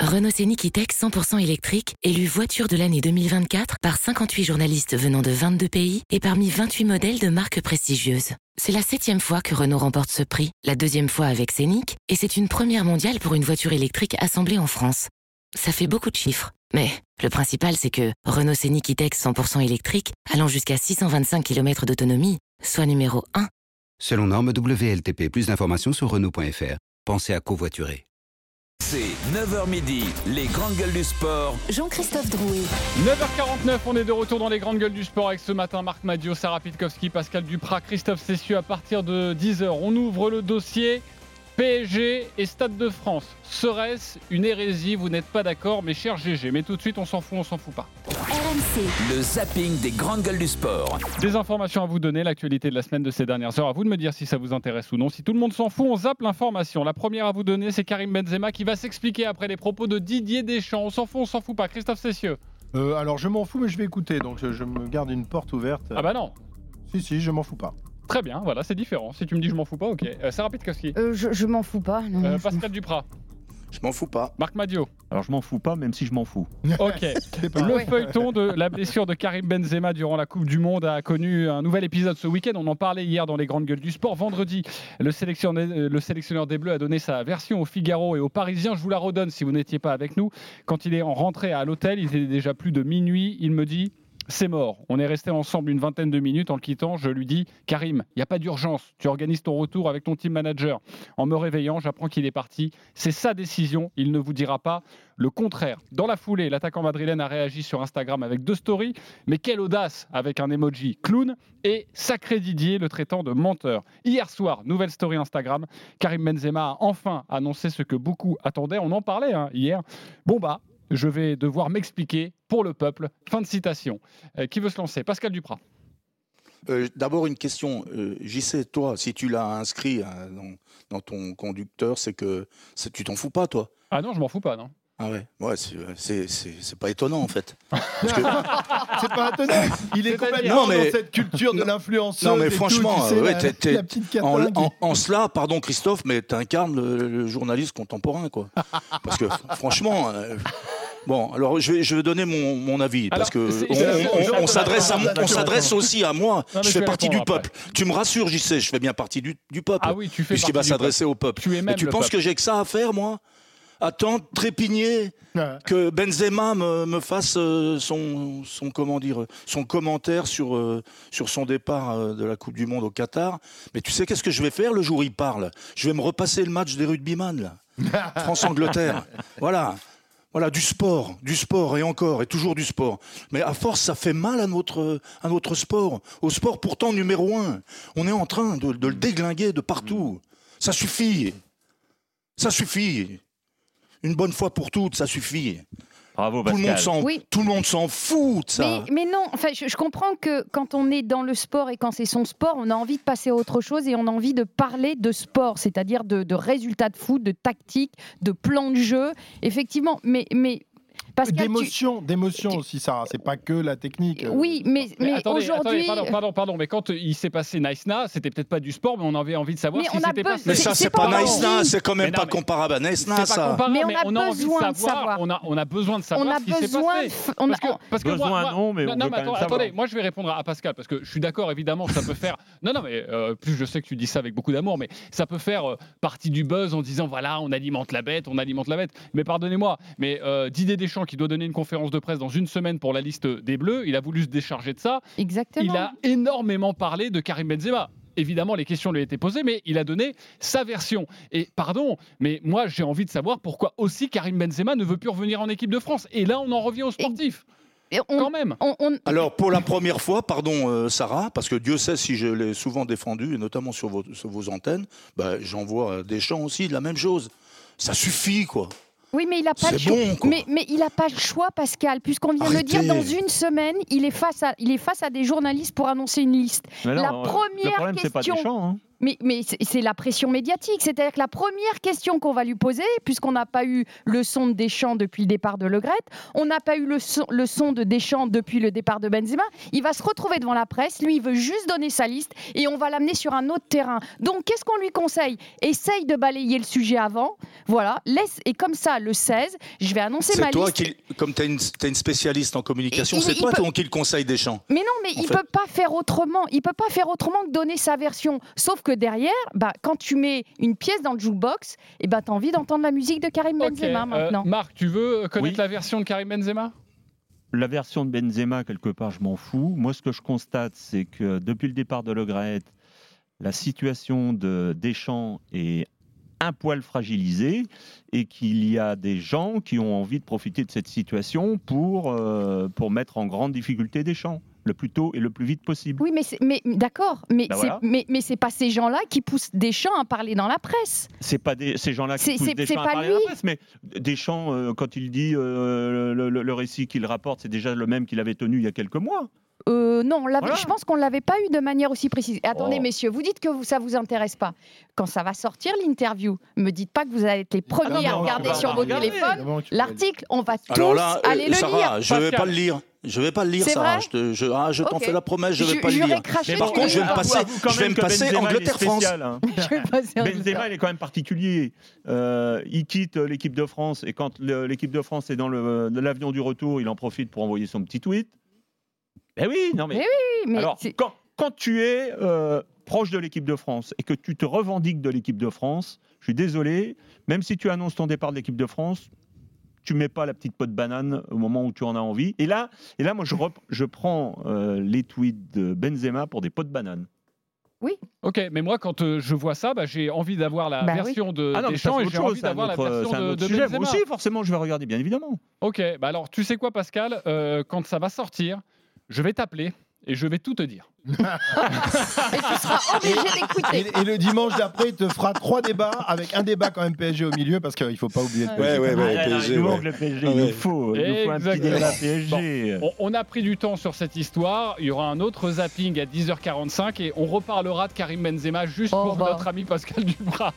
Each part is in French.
Renault Scénic E-Tech 100% électrique, élu voiture de l'année 2024 par 58 journalistes venant de 22 pays et parmi 28 modèles de marques prestigieuses. C'est la septième fois que Renault remporte ce prix, la deuxième fois avec Scénic, et c'est une première mondiale pour une voiture électrique assemblée en France. Ça fait beaucoup de chiffres, mais le principal c'est que Renault Scénic E-Tech 100% électrique, allant jusqu'à 625 km d'autonomie, soit numéro 1. Selon norme WLTP, plus d'informations sur Renault.fr. Pensez à covoiturer. C'est 9h midi, les grandes gueules du sport. Jean-Christophe Drouet. 9h49, on est de retour dans les grandes gueules du sport avec ce matin Marc Madio, Sarah Pitkowski, Pascal Duprat, Christophe Cessieux à partir de 10h. On ouvre le dossier PSG et Stade de France. Serait-ce une hérésie? Vous n'êtes pas d'accord, mes chers GG. Mais tout de suite, on s'en fout, on s'en fout pas. RMC. Le zapping des grandes gueules du sport. Des informations à vous donner, l'actualité de la semaine de ces dernières heures. À vous de me dire si ça vous intéresse ou non. Si tout le monde s'en fout, on zappe l'information. La première à vous donner, c'est Karim Benzema qui va s'expliquer après les propos de Didier Deschamps. On s'en fout, on s'en fout pas. Christophe Cessieux. Euh, alors je m'en fous, mais je vais écouter, donc je, je me garde une porte ouverte. Ah bah non. Si, si, je m'en fous pas. Très bien, voilà, c'est différent. Si tu me dis je m'en fous pas, ok. Euh, Sarah Pitkowski. Euh, je je m'en fous pas. non, Euh, je- Pascal Duprat. Je m'en fous pas. Marc Madio. Alors je m'en fous pas, même si je m'en fous. Ok. Le feuilleton de la blessure de Karim Benzema durant la Coupe du Monde a connu un nouvel épisode ce week-end. On en parlait hier dans les grandes gueules du sport. Vendredi, le sélectionneur, le sélectionneur des Bleus a donné sa version au Figaro et aux Parisiens. Je vous la redonne si vous n'étiez pas avec nous. Quand il est en rentrée à l'hôtel, il était déjà plus de minuit. Il me dit c'est mort. On est resté ensemble une vingtaine de minutes en le quittant. Je lui dis Karim, il n'y a pas d'urgence. Tu organises ton retour avec ton team manager. En me réveillant, j'apprends qu'il est parti. C'est sa décision. Il ne vous dira pas le contraire. Dans la foulée, l'attaquant madrilène a réagi sur Instagram avec deux stories. Mais quelle audace avec un emoji clown et sacré Didier le traitant de menteur. Hier soir, nouvelle story Instagram. Karim Benzema a enfin annoncé ce que beaucoup attendaient. On en parlait hein, hier. Bon bah. Je vais devoir m'expliquer pour le peuple. Fin de citation. Euh, qui veut se lancer? Pascal Duprat. Euh, D'abord une question. Euh, JC, toi, si tu l'as inscrit euh, dans, dans ton conducteur, c'est que tu t'en fous pas, toi? Ah non, je m'en fous pas, non. Ah ouais, ouais, c'est- c'est c'est- c'est pas étonnant en fait. C'est pas étonnant. Il est complètement Non, mais- dans cette culture de Non, l'influenceuse. non, mais tout, franchement, tu sais, ouais, la, En, cela, pardon Christophe, mais tu incarnes le, le journaliste contemporain, quoi. Parce que franchement. euh, Bon, alors je vais, je vais donner mon, mon avis parce que on, s'adresse à on s'adresse aussi à moi. je fais partie du peuple. Tu me rassures, j'y sais, je fais bien partie du, du peuple. Ah oui, tu fais puisqu'il va s'adresser au peuple. Tu même tu penses peuple. que j'ai que ça à faire, moi? Attends, trépigner que Benzema me, me fasse euh, son, son, comment dire, son commentaire sur, euh, sur son départ euh, de la Coupe du Monde au Qatar. Mais tu sais qu'est-ce que je vais faire le jour où il parle? Je vais me repasser le match des rugbyman, là. France-Angleterre. voilà. Voilà, du sport, du sport et encore, et toujours du sport. Mais à force, ça fait mal à notre, sport. Au sport pourtant numéro un. On est en train de, de le déglinguer de partout. Ça suffit. Ça suffit. Une bonne fois pour toutes, ça suffit. Bravo Tout le, monde s'en, Oui. tout le monde s'en fout de ça. Mais, mais non, enfin, je, je comprends que quand on est dans le sport et quand c'est son sport, on a envie de passer à autre chose et on a envie de parler de sport, c'est-à-dire de, de résultats de foot, de tactique, de plan de jeu. Effectivement, mais, mais Pascal, tu- D'émotion, d'émotion aussi, Sarah. C'est pas que la technique. euh. Oui, mais, Mais, mais attendez, aujourd'hui. attendez, pardon, pardon, pardon, mais quand euh, il s'est passé Naïsna, c'était peut-être pas du sport, mais on avait envie de savoir Mais s'était besoin- passé. Mais ça, c'est pas pas envie. Naïsna, c'est quand même pas comparable à pas Naïsna, ça. Mais on a besoin savoir. de savoir. On a, on a besoin de on savoir besoin. on a- Parce que, parce que Besoin, non, mais attendez, moi je vais répondre à Pascal parce que je suis d'accord, évidemment, ça peut faire. Non, non, mais euh, plus je sais que tu dis ça avec beaucoup d'amour, mais ça peut faire partie du buzz en disant voilà, on alimente la bête, on alimente la bête. Mais pardonnez-moi, mais Didier Deschamps qui doit donner une conférence de presse dans une semaine pour la liste des Bleus, il a voulu se décharger de ça. Exactement. Il a énormément parlé de Karim Benzema. Évidemment, les questions lui ont été posées, mais il a donné sa version. Et pardon, mais moi, j'ai envie de savoir pourquoi aussi Karim Benzema ne veut plus revenir en équipe de France. Et là, on en revient aux sportifs, Et on- quand même. on- on- Alors, pour la première fois, pardon euh, Sarah, parce que Dieu sait si je l'ai souvent défendu, et notamment sur vos, sur vos antennes, bah, j'envoie euh, des chants aussi de la même chose. Ça suffit, quoi. Oui, mais il n'a pas le choix. bon, mais, mais il n'a pas le choix, Pascal, puisqu'on vient de le dire dans une semaine, il est face à, il est face à des journalistes pour annoncer une liste. Mais non, La première le problème, c'est pas question- Deschamps. Hein. Mais, mais c'est la pression médiatique. C'est-à-dire que la première question qu'on va lui poser, puisqu'on n'a pas eu le son de Deschamps depuis le départ de Le Gret, on n'a pas eu le son, le son de Deschamps depuis le départ de Benzema, il va se retrouver devant la presse. Lui, il veut juste donner sa liste et on va l'amener sur un autre terrain. Donc, qu'est-ce qu'on lui conseille? Essaye de balayer le sujet avant. Voilà. Laisse, et comme ça, le 16, je vais annoncer ma C'est toi liste. qui, comme tu es, une spécialiste en communication, c'est toi peut- qui le conseille des champs. Mais non, mais En il fait- peut pas faire autrement. Il peut pas faire autrement que donner sa version. Sauf que derrière, bah, quand tu mets une pièce dans le jukebox, et bah, tu as envie d'entendre la musique de Karim Benzema euh, maintenant. Marc, tu veux connaître Oui. la version de Karim Benzema? La version de Benzema, quelque part, je m'en fous. Moi, ce que je constate, c'est que depuis le départ de Le Graët, la situation de Deschamps est un poil fragilisée et qu'il y a des gens qui ont envie de profiter de cette situation pour, euh, pour mettre en grande difficulté Deschamps, le plus tôt et le plus vite possible. Oui, mais, mais d'accord, mais c'est voilà. mais, mais c'est pas ces gens-là qui poussent Deschamps à parler dans la presse. C'est pas des, ces gens-là qui poussent Deschamps c'est à pas parler à la lui. presse, mais Deschamps, euh, quand il dit euh, le, le- le récit qu'il rapporte, c'est déjà le même qu'il avait tenu il y a quelques mois. Euh, non, on Voilà. je pense qu'on ne l'avait pas eu de manière aussi précise. Attendez, Oh. messieurs, vous dites que vous, ça vous intéresse pas. Quand ça va sortir l'interview, me dites pas que vous allez être les premiers à regarder sur vos téléphones l'article. On va tous là, euh, aller le Sarah, lire. je vais Pascal. pas le lire. Je vais pas le lire, Sarah. vrai Je te, je, ah, je t'en fais la promesse, je vais Ju- pas le lire. craché Par contre, je vais me passer, je vais me passer Benzema, il est Angleterre-France. spécial, hein. Vais Benzema, il est quand même particulier. Euh, il quitte l'équipe de France et quand le- l'équipe de France est dans le- de l'avion du retour, il en profite pour envoyer son petit tweet. Eh oui, non mais. Mais Oui, mais Alors, quand, quand tu es euh, proche de l'équipe de France et que tu te revendiques de l'équipe de France, je suis désolé, même si tu annonces ton départ de l'équipe de France, tu mets pas la petite peau de banane au moment où tu en as envie. Et là, et là moi, je, rep- je prends euh, les tweets de Benzema pour des pots de banane. Ok, mais moi, quand euh, je vois ça, bah, j'ai envie d'avoir la Bah oui. version de Ah Deschamps et j'ai chose, envie d'avoir la version un de. Benzema. Moi aussi, forcément, je vais regarder, bien évidemment. Ok, bah alors tu sais quoi, Pascal? Euh, Quand ça va sortir, je vais t'appeler et je vais tout te dire. et tu seras obligé d'écouter. Et, et le dimanche d'après, il te fera trois débats avec un débat quand même PSG au milieu parce qu'il faut pas oublier le Ouais, PSG. ouais, ouais, Ah, là, PSG, ouais. manque le PSG, Ah il nous ouais. faut, il nous faut un petit Exactement. débat PSG. On, on a pris du temps sur cette histoire. Il y aura un autre zapping à 10h45 et on reparlera de Karim Benzema juste Oh, pour bah. notre ami Pascal Dubras.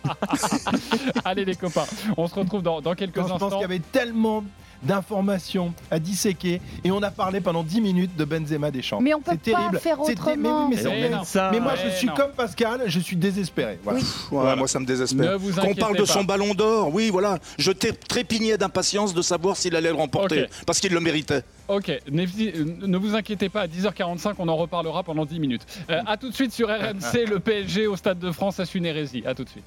Allez les copains, on se retrouve dans, dans quelques Quand je pense instants. qu'il y avait tellement d'informations à disséquer et on a parlé pendant 10 minutes de Benzema Deschamps. Mais on peut pas terrible. faire mais oui, autrement. mais c'est Mais. Ça, moi, je Ouais, suis non. comme Pascal, je suis désespéré. Voilà. Ouais, Voilà. Moi, ça me désespère. Qu'on parle de pas. son ballon d'or, oui, voilà. Je t'ai trépignais d'impatience de savoir s'il allait le remporter, parce qu'il le méritait. Ok, ne vous inquiétez pas, à 10h45, on en reparlera pendant 10 minutes. Euh, à tout de suite sur RMC, le PSG au Stade de France, c'est une hérésie. À tout de suite.